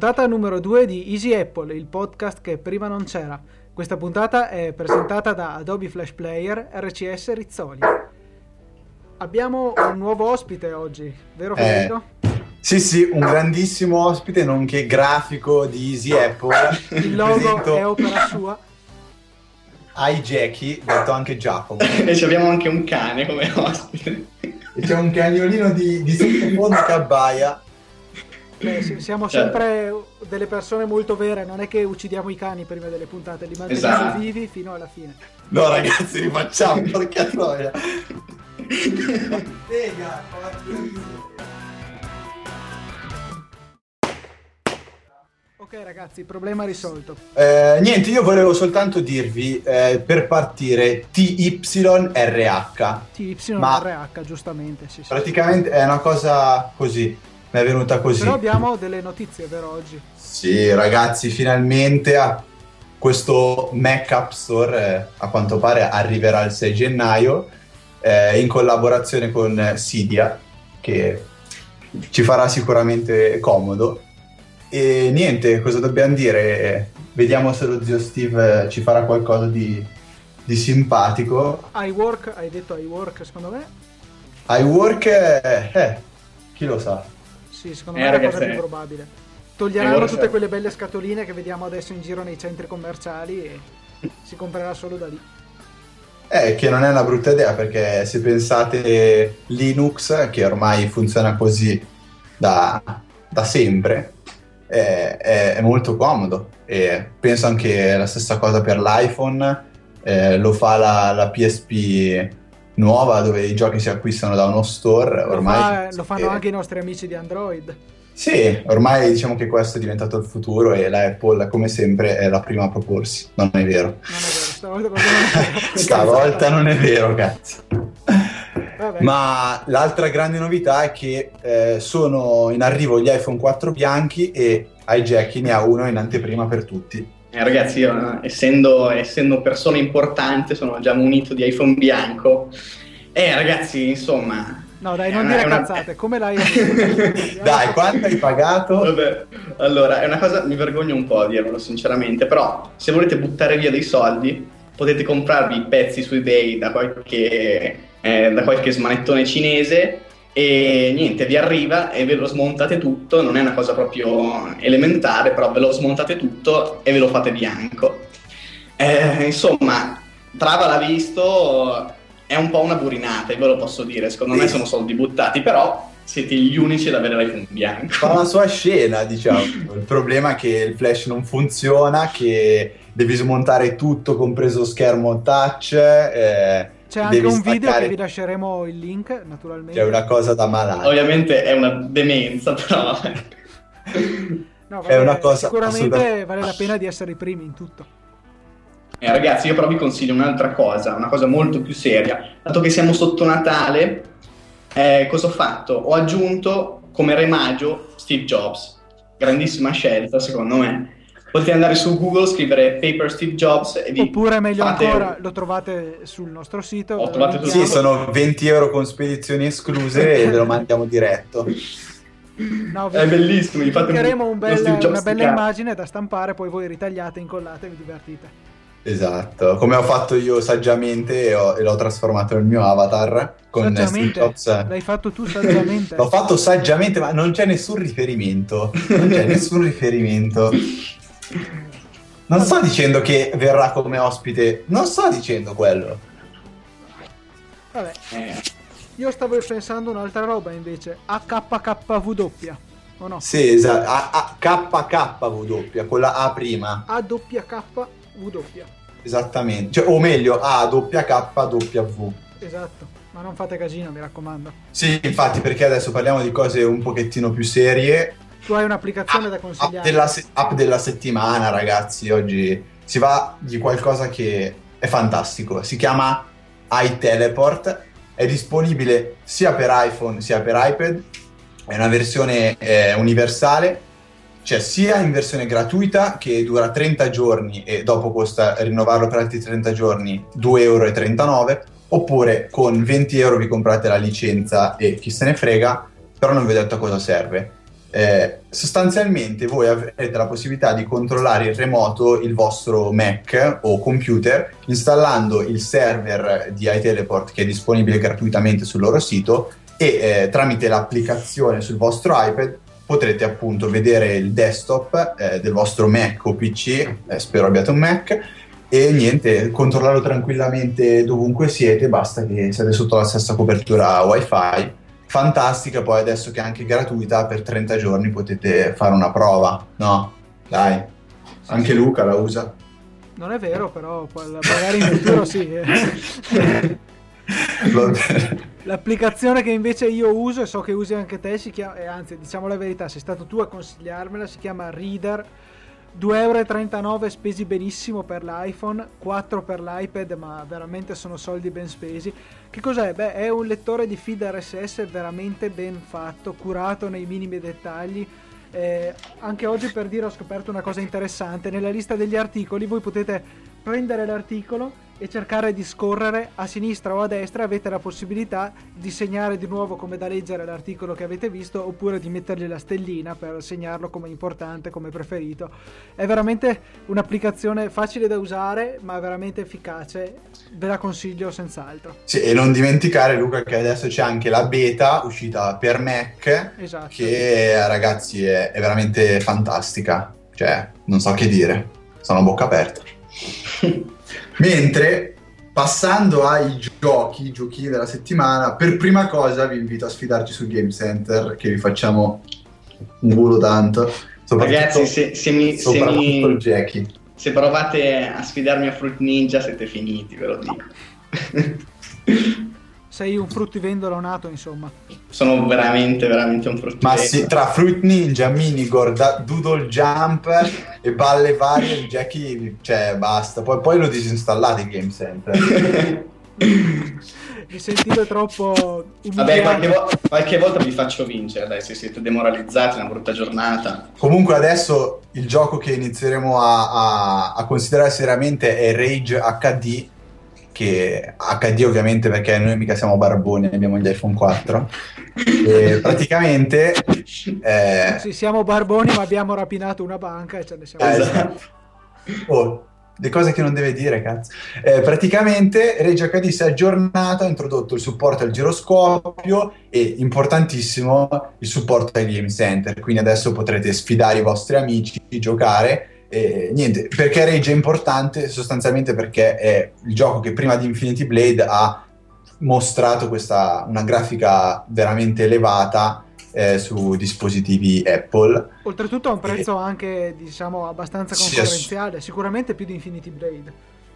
puntata numero 2 di Easy Apple, il podcast che prima non c'era. Questa puntata è presentata da Adobe Flash Player RCS Rizzoli. Abbiamo un nuovo ospite oggi, vero Eh, Federico? Sì, sì, un grandissimo ospite, nonché grafico di Easy Apple. Il logo è opera sua. Ai Jackie, detto anche Giacomo. e ci abbiamo anche un cane come ospite. E c'è un cagnolino di, di sottofondo che abbaia. Siamo Cioè- sempre delle persone molto vere, non è che uccidiamo i cani prima delle puntate, li manteniamo Esatto. vivi fino alla fine. No, ragazzi, rifacciamo, porca troia. Lega, Ok ragazzi, problema risolto. Eh, niente, io volevo soltanto dirvi eh, per partire TYRH. TYRH, Ma- giustamente, sì, sì. Praticamente è una cosa così, mi è venuta così. Però abbiamo delle notizie, vero, oggi? Sì, ragazzi, finalmente a questo Mac App Store eh, a quanto pare arriverà il 6 gennaio eh, in collaborazione con Cydia che ci farà sicuramente comodo. E niente, cosa dobbiamo dire? Vediamo se lo zio Steve eh, ci farà qualcosa di, di simpatico. iWork, hai detto iWork secondo me? iWork, eh, eh, chi lo sa? Sì, secondo Eh, me è la ragazzi, cosa più eh. probabile. Toglieranno iWork, tutte eh. quelle belle scatoline che vediamo adesso in giro nei centri commerciali e si comprerà solo da lì. Eh, che non è una brutta idea perché se pensate Linux, che ormai funziona così da, da sempre, eh, è, è molto comodo e penso anche la stessa cosa per l'iPhone, eh, lo fa la, la PSP nuova dove i giochi si acquistano da uno store, Lo, ormai... fa- lo fanno eh, anche i nostri amici di Android. Sì, ormai diciamo che questo è diventato il futuro e la Apple come sempre è la prima a proporsi, non è vero. Non è vero, stavolta non è vero. Cazzo. Vabbè. Ma l'altra grande novità è che eh, sono in arrivo gli iPhone 4 bianchi e iJackie ne ha uno in anteprima per tutti. Eh, ragazzi, io, eh, essendo, essendo persona importante, sono già munito di iPhone bianco. Eh, ragazzi, insomma. No, dai, non una- dire è una- cazzate, come l'hai... Dai, quanto hai pagato? Vabbè, allora, è una cosa, mi vergogno un po' a dirvelo sinceramente, però se volete buttare via dei soldi, potete comprarvi i pezzi su eBay da qualche, eh, da qualche smanettone cinese e niente, vi arriva e ve lo smontate tutto, non è una cosa proprio elementare, però ve lo smontate tutto e ve lo fate bianco. Eh, insomma, Trava l'ha visto, è un po' una burinata, ve lo posso dire, secondo me sono soldi buttati, però siete gli unici ad avere l'iPhone bianco. Fa la sua scena, diciamo. Il problema è che il flash non funziona, che devi smontare tutto, compreso schermo touch. eh, C'è anche un video staccare- che vi lasceremo il link, naturalmente. Che è una cosa da malare. Ovviamente è una demenza, però. No, è una cosa Sicuramente vale la pena di essere i primi in tutto. Eh, ragazzi, io però vi consiglio un'altra cosa, una cosa molto più seria. Dato che siamo sotto Natale, eh, cosa ho fatto? Ho aggiunto come remagio Steve Jobs. Grandissima scelta, secondo me. Potete andare su Google, scrivere Paper Steve Jobs e vi Oppure meglio fate- ancora, lo trovate sul nostro sito. Ho trovato tutto. Sì, sono 20 euro con spedizioni escluse e ve lo mandiamo diretto. No, È bellissimo, fate un- bel- una bella immagine da stampare, poi voi ritagliate, incollate e vi divertite. Esatto, come ho fatto io saggiamente e, ho- e l'ho trasformato nel mio avatar con Steve Jobs. l'hai fatto tu saggiamente. L'ho fatto saggiamente, ma non c'è nessun riferimento. Non c'è nessun riferimento. Non sto dicendo che verrà come ospite, non sto dicendo quello. Vabbè, io stavo pensando un'altra roba invece, AKKW, o no? Sì, esatto. A- a- KKW, con la A prima. AWKW, Esattamente. Cioè, o meglio, A doppia K W. esatto, ma non fate casino, mi raccomando. Sì, infatti, perché adesso parliamo di cose un pochettino più serie. Tu hai un'applicazione da App consigliare. della, se- app della settimana, ragazzi. Oggi si va di qualcosa che è fantastico. Si chiama iTeleport. È disponibile sia per iPhone sia per iPad. È una versione eh, universale. C'è sia in versione gratuita che dura 30 giorni e dopo costa rinnovarlo per altri 30 giorni 2,39 euro. Oppure con 20 euro vi comprate la licenza e chi se ne frega, però non vi ho detto a cosa serve. Eh, sostanzialmente voi avrete la possibilità di controllare in remoto il vostro Mac o computer installando il server di iTeleport che è disponibile gratuitamente sul loro sito e eh, tramite l'applicazione sul vostro iPad potrete appunto vedere il desktop eh, del vostro Mac o PC, eh, spero abbiate un Mac, e niente, controllarlo tranquillamente dovunque siete, basta che siate sotto la stessa copertura wifi fantastica, poi adesso che è anche gratuita per 30 giorni potete fare una prova, no? Dai, anche Luca la usa. Non è vero, però magari in futuro sì. L'applicazione che invece io uso e so che usi anche te, si chiama, e anzi diciamo la verità, sei stato tu a consigliarmela, si chiama Reader 2,39 euro spesi benissimo per l'iPhone, 4 per l'iPad, ma veramente sono soldi ben spesi. Che cos'è? Beh, è un lettore di feed RSS veramente ben fatto, curato nei minimi dettagli. Eh, anche oggi per dire ho scoperto una cosa interessante. Nella lista degli articoli voi potete prendere l'articolo e cercare di scorrere a sinistra o a destra avete la possibilità di segnare di nuovo come da leggere l'articolo che avete visto oppure di mettergli la stellina per segnarlo come importante, come preferito. È veramente un'applicazione facile da usare ma veramente efficace, ve la consiglio senz'altro. Sì, e non dimenticare Luca che adesso c'è anche la beta uscita per Mac esatto. che ragazzi è, è veramente fantastica, cioè non so che dire, sono a bocca aperta. Mentre passando ai giochi, i giochi della settimana, per prima cosa vi invito a sfidarci sul Game Center che vi facciamo un volo tanto. Ragazzi, se, se mi, se, mi se provate a sfidarmi a Fruit Ninja siete finiti, ve lo dico. sei un fruttivendolo nato, insomma. Sono veramente, veramente un fruttivendolo. Ma sì, tra Fruit Ninja, Minigore, Doodle Jump e balle varie, Jackie, cioè basta. Poi, poi lo disinstallate il Game Center. mi sentite troppo Vabbè, qualche, vo- qualche, volta vi faccio vincere, dai, se siete demoralizzati, una brutta giornata. Comunque adesso il gioco che inizieremo a, a, a considerare seriamente è Rage HD che HD ovviamente perché noi mica siamo barboni, abbiamo gli iPhone 4 e praticamente eh... sì, siamo barboni ma abbiamo rapinato una banca e ce ne siamo esatto. oh, le cose che non deve dire cazzo. Eh, praticamente Reggio HD si è aggiornato ha introdotto il supporto al giroscopio e importantissimo il supporto ai game center. Quindi adesso potrete sfidare i vostri amici giocare e, niente, perché Rage è importante? Sostanzialmente perché è il gioco che prima di Infinity Blade ha mostrato questa, una grafica veramente elevata eh, su dispositivi Apple. Oltretutto a un prezzo e... anche, diciamo, abbastanza concorrenziale, sì, sicuramente più di Infinity Blade.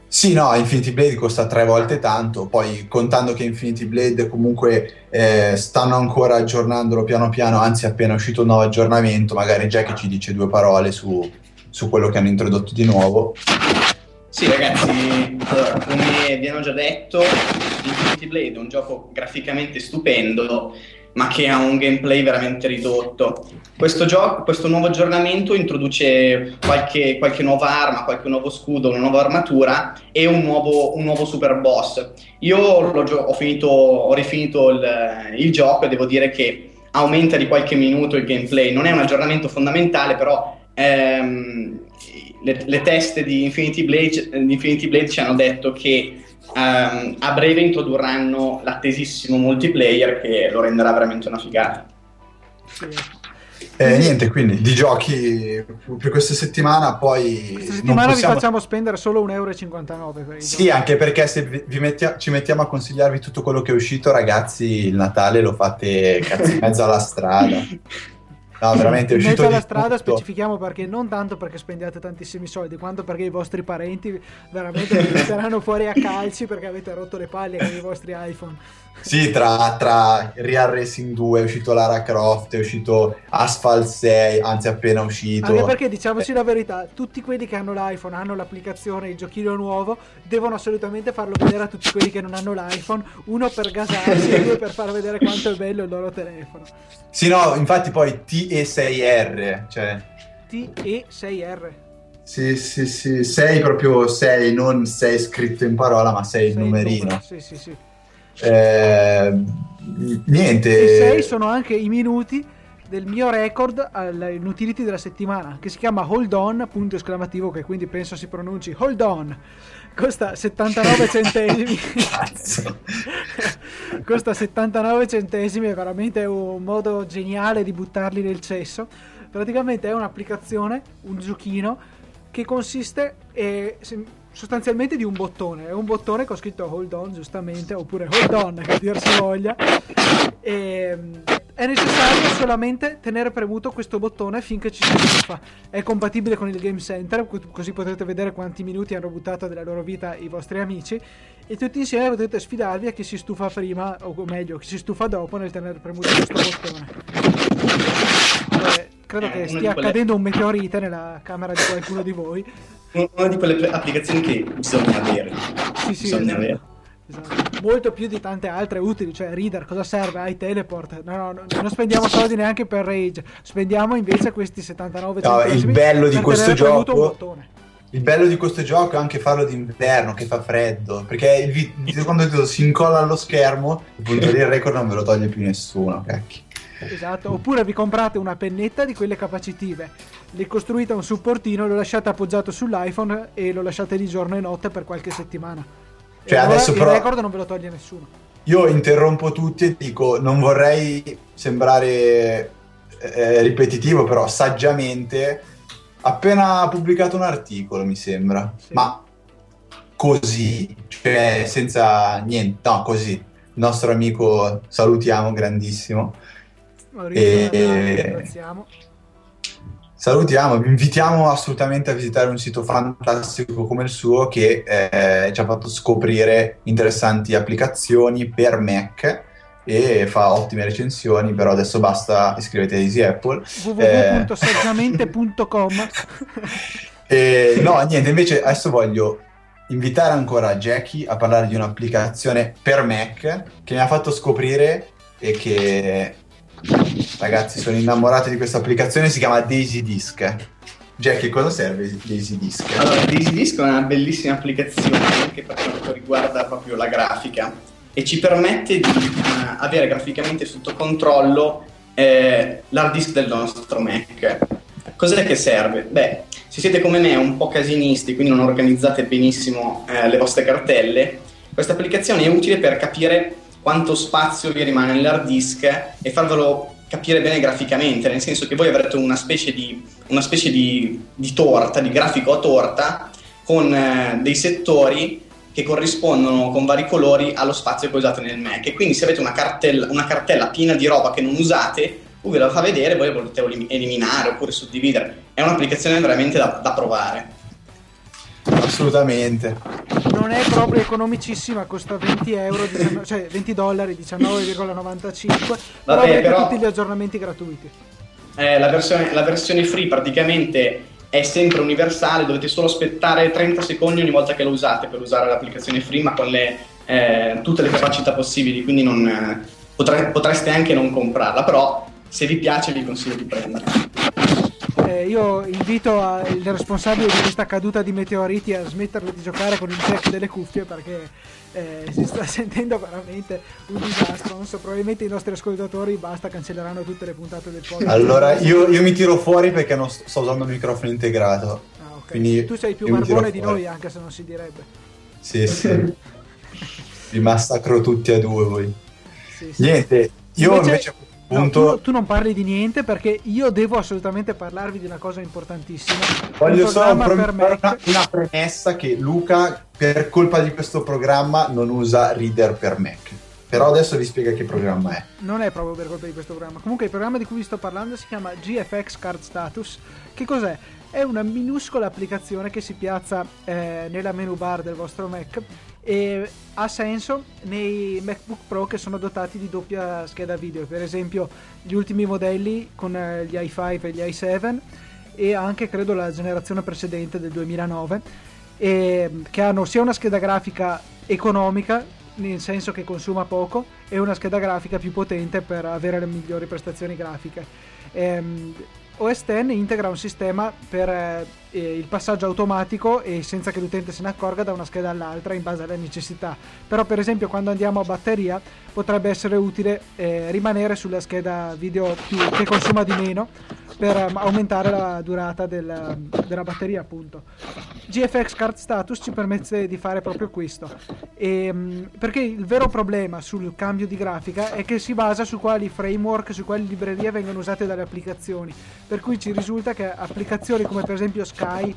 Sì, no, Infinity Blade costa tre volte tanto, poi contando che Infinity Blade comunque eh, stanno ancora aggiornandolo piano piano, anzi appena è uscito un nuovo aggiornamento, magari già che ci dice due parole su, su quello che hanno introdotto di nuovo. Sì, ragazzi, allora, come vi hanno già detto, Infinity Blade è un gioco graficamente stupendo, ma che ha un gameplay veramente ridotto. Questo, gioco, questo nuovo aggiornamento introduce qualche, qualche, nuova arma, qualche nuovo scudo, una nuova armatura e un nuovo, un nuovo super boss. Io ho, finito, ho rifinito il, il gioco e devo dire che aumenta di qualche minuto il gameplay. Non è un aggiornamento fondamentale, però ehm, le, le, teste di Infinity Blade, di Infinity Blade, ci hanno detto che ehm, a breve introdurranno l'attesissimo multiplayer che lo renderà veramente una figata. Eh, niente, quindi di giochi per questa settimana poi... Questa settimana possiamo... vi facciamo spendere solo 1,59 euro per Sì, giochi. anche perché se vi mettia... ci mettiamo a consigliarvi tutto quello che è uscito, ragazzi, il Natale lo fate cazzo in mezzo alla strada. No, veramente è uscito in mezzo alla strada tutto. specifichiamo perché non tanto perché spendiate tantissimi soldi, quanto perché i vostri parenti veramente vi metteranno fuori a calci perché avete rotto le palle con i vostri iPhone. Sì, tra, tra Real Racing 2 è uscito Lara Croft, è uscito Asphalt 6, anzi appena uscito. Anche perché diciamoci la verità, tutti quelli che hanno l'iPhone, hanno l'applicazione, il giochino nuovo, devono assolutamente farlo vedere a tutti quelli che non hanno l'iPhone, uno per gasarsi e due per far vedere quanto è bello il loro telefono. Sì, no, infatti poi TE6R, cioè... TE6R. Sì, sì, sì, 6 proprio 6, non 6 scritto in parola, ma 6 il numerino. Sì, sì, sì. Eh, niente. E 6 sono anche i minuti del mio record all'utility della settimana che si chiama Hold On, punto esclamativo che quindi penso si pronunci Hold On. Costa 79 centesimi. Costa 79 centesimi, è veramente un modo geniale di buttarli nel cesso. Praticamente è un'applicazione, un giochino che consiste eh, sostanzialmente di un bottone. È un bottone che ho scritto hold on giustamente, oppure hold on che dir si voglia. E, è necessario solamente tenere premuto questo bottone finché ci si stufa. È compatibile con il Game Center, così potete vedere quanti minuti hanno buttato della loro vita i vostri amici. E tutti insieme potete sfidarvi a chi si stufa prima, o meglio, chi si stufa dopo nel tenere premuto questo bottone. Eh, credo che stia accadendo un meteorite nella camera di qualcuno di voi una di quelle applicazioni che bisogna avere. Sì, sì, bisogna esatto. avere. Esatto. Molto più di tante altre utili, cioè Reader, cosa serve? Hai teleport. No, no, no, non spendiamo soldi neanche per Rage, spendiamo invece questi 79 no, il bello di questo gioco il bello di questo gioco è anche farlo d'inverno che fa freddo perché il video quando si incolla allo schermo il punto del record non ve lo toglie più nessuno cacchi. esatto oppure vi comprate una pennetta di quelle capacitive le costruite un supportino, lo lasciate appoggiato sull'iPhone e lo lasciate di giorno e notte per qualche settimana. Cioè, allora adesso il però... record non ve lo toglie nessuno. Io interrompo tutti e dico, non vorrei sembrare eh, ripetitivo, però saggiamente, appena pubblicato un articolo, mi sembra, sì. ma così, cioè senza niente, no, così. Il nostro amico salutiamo, grandissimo. Maurizio, e... ringraziamo salutiamo, vi invitiamo assolutamente a visitare un sito fantastico come il suo che eh, ci ha fatto scoprire interessanti applicazioni per Mac e fa ottime recensioni, però adesso basta iscrivetevi a Easy Apple. www.saggiamente.com eh, No, niente, invece adesso voglio invitare ancora Jackie a parlare di un'applicazione per Mac che mi ha fatto scoprire e che Ragazzi, sono innamorato di questa applicazione, si chiama Daisy Disk. Jackie, cosa serve Daisy Disk? Allora, Daisy Disk è una bellissima applicazione anche per quanto riguarda proprio la grafica e ci permette di uh, avere graficamente sotto controllo eh, l'hard disk del nostro Mac. Cos'è che serve? Beh, se siete come me un po' casinisti, quindi non organizzate benissimo eh, le vostre cartelle, questa applicazione è utile per capire quanto spazio vi rimane nell'hard disk e farvelo capire bene graficamente, nel senso che voi avrete una specie di, una specie di, di torta, di grafico a torta, con eh, dei settori che corrispondono con vari colori allo spazio che usate nel Mac. E quindi se avete una cartella, una cartella piena di roba che non usate, lui ve la fa vedere, voi la volete eliminare oppure suddividere. È un'applicazione veramente da, da provare. Assolutamente. Non è proprio economicissima, costa 20 euro, 19, cioè 20 dollari, 19,95. Vabbè, però, tutti gli aggiornamenti gratuiti. Eh, la, versione, la versione free praticamente è sempre universale, dovete solo aspettare 30 secondi ogni volta che lo usate per usare l'applicazione free, ma con le, eh, tutte le capacità possibili, quindi non, eh, potre, potreste anche non comprarla, però se vi piace vi consiglio di prenderla eh, io invito a, il responsabile di questa caduta di meteoriti a smetterlo di giocare con il jack delle cuffie perché eh, si sta sentendo veramente un disastro. Non so, probabilmente i nostri ascoltatori basta cancelleranno tutte le puntate del podcast. Allora, io, io mi tiro fuori perché non sto, sto usando il microfono integrato. Ah, okay. Quindi tu sei più barbone di noi, anche se non si direbbe. Sì, sì. Vi massacro tutti a due voi. Sì, sì. Niente, io invece, invece No, tu, tu, non parli di niente perché io devo assolutamente parlarvi di una cosa importantissima. Voglio solo pre- una, una, premessa che Luca, per colpa di questo programma, non usa Reader per Mac. Però adesso vi spiega che programma è. Non è proprio per colpa di questo programma. Comunque il programma di cui vi sto parlando si chiama GFX Card Status. Che cos'è? È una minuscola applicazione che si piazza eh, nella menu bar del vostro Mac e ha senso nei MacBook Pro che sono dotati di doppia scheda video, per esempio gli ultimi modelli con eh, gli i5 e gli i7 e anche credo la generazione precedente del 2009 e, che hanno sia una scheda grafica economica nel senso che consuma poco e una scheda grafica più potente per avere le migliori prestazioni grafiche. Ehm, OS X integra un sistema per eh, eh, il passaggio automatico e senza che l'utente se ne accorga da una scheda all'altra in base alle necessità. Però per esempio quando andiamo a batteria potrebbe essere utile eh, rimanere sulla scheda video più, che consuma di meno per um, aumentare la durata del, della batteria appunto. GFX Card Status ci permette di fare proprio questo e, um, perché il vero problema sul cambio di grafica è che si basa su quali framework, su quali librerie vengono usate dalle applicazioni per cui ci risulta che applicazioni come per esempio Skype,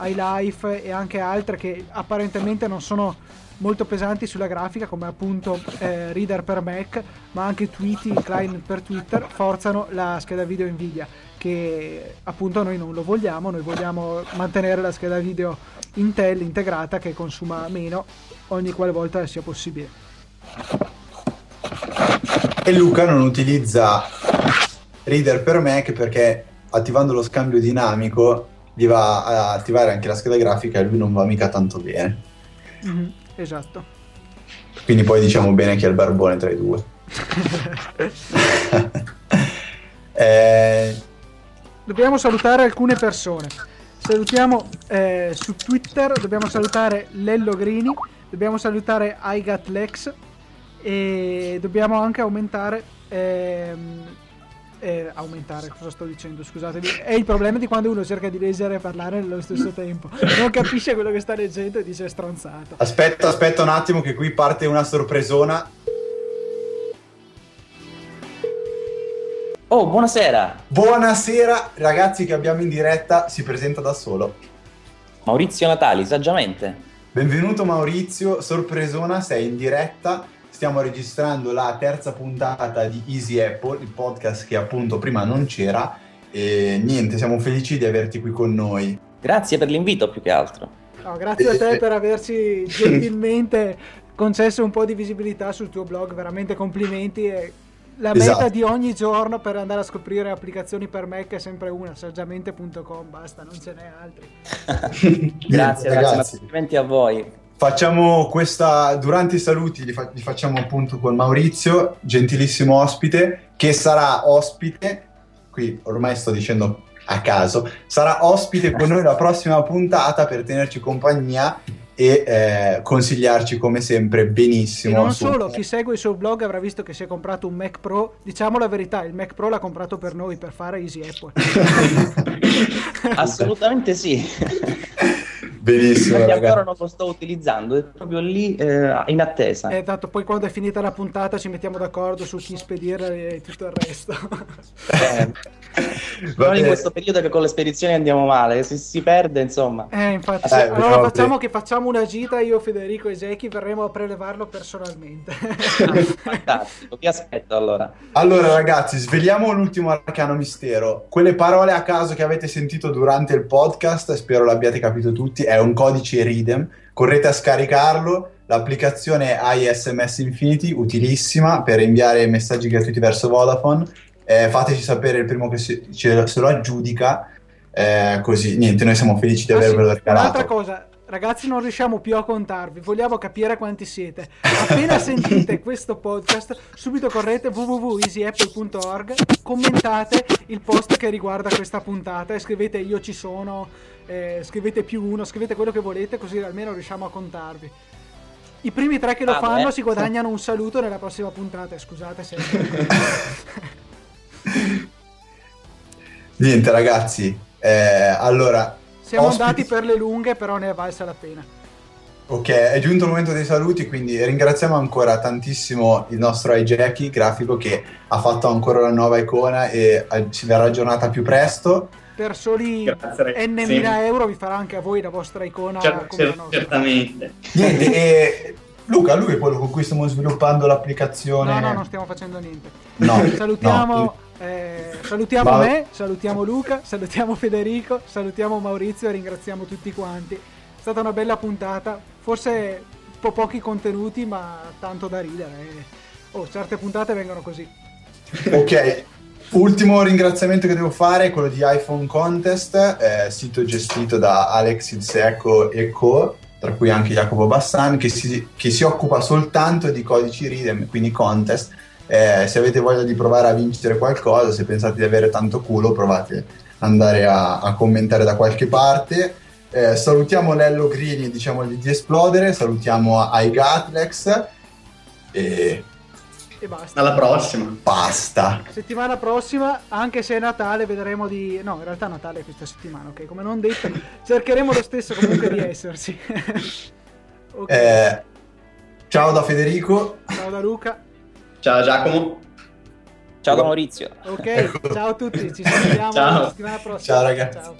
iLife e anche altre che apparentemente non sono molto pesanti sulla grafica come appunto eh, Reader per Mac ma anche Tweety, client per Twitter forzano la scheda video Nvidia che appunto noi non lo vogliamo, noi vogliamo mantenere la scheda video Intel integrata che consuma meno ogni qualvolta sia possibile. E Luca non utilizza Reader per Mac perché attivando lo scambio dinamico gli va a attivare anche la scheda grafica e lui non va mica tanto bene. Mm-hmm, esatto. Quindi poi diciamo bene chi è il barbone tra i due. eh... Dobbiamo salutare alcune persone. Salutiamo eh, su Twitter, dobbiamo salutare Lello Grini, dobbiamo salutare iGatLex e dobbiamo anche aumentare ehm, eh, aumentare, cosa sto dicendo? Scusatemi, è il problema di quando uno cerca di leggere e parlare nello stesso tempo, non capisce quello che sta leggendo e dice stronzato. Aspetta, aspetta un attimo, che qui parte una sorpresona. Oh, buonasera! Buonasera, ragazzi, che abbiamo in diretta, si presenta da solo. Maurizio Natali, saggiamente. Benvenuto Maurizio, sorpresona, sei in diretta stiamo registrando la terza puntata di Easy Apple, il podcast che appunto prima non c'era. E niente, siamo felici di averti qui con noi. Grazie per l'invito più che altro. No, grazie a te eh, per averci gentilmente concesso un po' di visibilità sul tuo blog, veramente complimenti. E la meta esatto. di ogni giorno per andare a scoprire applicazioni per Mac è sempre una, saggiamente.com, basta, non ce n'è altri. grazie ragazzi, complimenti a voi. Facciamo questa, durante i saluti li, fa, li, facciamo appunto con Maurizio, gentilissimo ospite, che sarà ospite, qui ormai sto dicendo a caso, sarà ospite con noi la prossima puntata per tenerci compagnia e eh, consigliarci come sempre benissimo. E non su... solo, chi segue il suo blog avrà visto che si è comprato un Mac Pro, diciamo la verità, il Mac Pro l'ha comprato per noi, per fare Easy Apple. Assolutamente sì. Benissimo. Perché ancora non lo sto utilizzando, è proprio lì eh, in attesa. Eh, tanto poi quando è finita la puntata ci mettiamo d'accordo su chi spedire e tutto il resto. eh, non in questo periodo che con le spedizioni andiamo male, se si perde insomma. Eh, infatti. Eh, allora facciamo che facciamo una gita, io, Federico e Zeki verremo a prelevarlo personalmente. Fantastico, ti aspetto allora. Allora ragazzi, sveliamo l'ultimo arcano mistero. Quelle parole a caso che avete sentito durante il podcast, spero l'abbiate capito tutti, è un codice RIDEM, correte a scaricarlo, l'applicazione iSMS Infinity, utilissima per inviare messaggi gratuiti verso Vodafone, eh, fateci sapere il primo che si, ce, se lo aggiudica, eh, così niente, noi siamo felici di ah, avervelo sì, regalato. Un'altra cosa, ragazzi non riusciamo più a contarvi, vogliamo capire quanti siete. Appena sentite questo podcast, subito correte www.easyapple.org, commentate il post che riguarda questa puntata e scrivete io ci sono, eh, scrivete più uno, scrivete quello che volete così almeno riusciamo a contarvi. I primi tre che lo ah, fanno beh. si guadagnano un saluto nella prossima puntata, scusate se... Niente ragazzi, eh, allora... Siamo ospiti... andati per le lunghe, però ne è valsa la pena. Ok, è giunto il momento dei saluti, quindi ringraziamo ancora tantissimo il nostro iJackie grafico che ha fatto ancora la nuova icona e ci verrà aggiornata più presto per soli Grazie, n sì. euro vi farà anche a voi la vostra icona cer- cer- certamente niente e Luca lui è quello con cui stiamo sviluppando l'applicazione. No no non stiamo facendo niente. No, salutiamo no. Eh, salutiamo Ma... me salutiamo Luca salutiamo Federico salutiamo Maurizio e ringraziamo tutti quanti. È stata una bella puntata. Forse un po' pochi contenuti ma tanto da ridere. Oh certe puntate vengono così. Ok Ultimo ringraziamento che devo fare è quello di iPhone Contest, eh, sito gestito da Alex Ilsecco e Co., tra cui anche Jacopo Bassan, che si, che si occupa soltanto di codici RIDEM, quindi contest. Eh, se avete voglia di provare a vincere qualcosa, se pensate di avere tanto culo, provate andare a, a commentare da qualche parte. Eh, salutiamo Lello Grini, diciamogli di esplodere, salutiamo iGatlex e E basta. Alla prossima. basta. Settimana prossima, anche se è Natale, vedremo di... No, in realtà Natale è questa settimana, ok? Come non detto, cercheremo lo stesso comunque di esserci. Ok, Eh, ciao da Federico. Ciao da Luca. Ciao Giacomo. Ciao da Maurizio. Ok, ciao a tutti, ci sentiamo Ciao. la settimana prossima. Ciao, ragazzi. Ciao.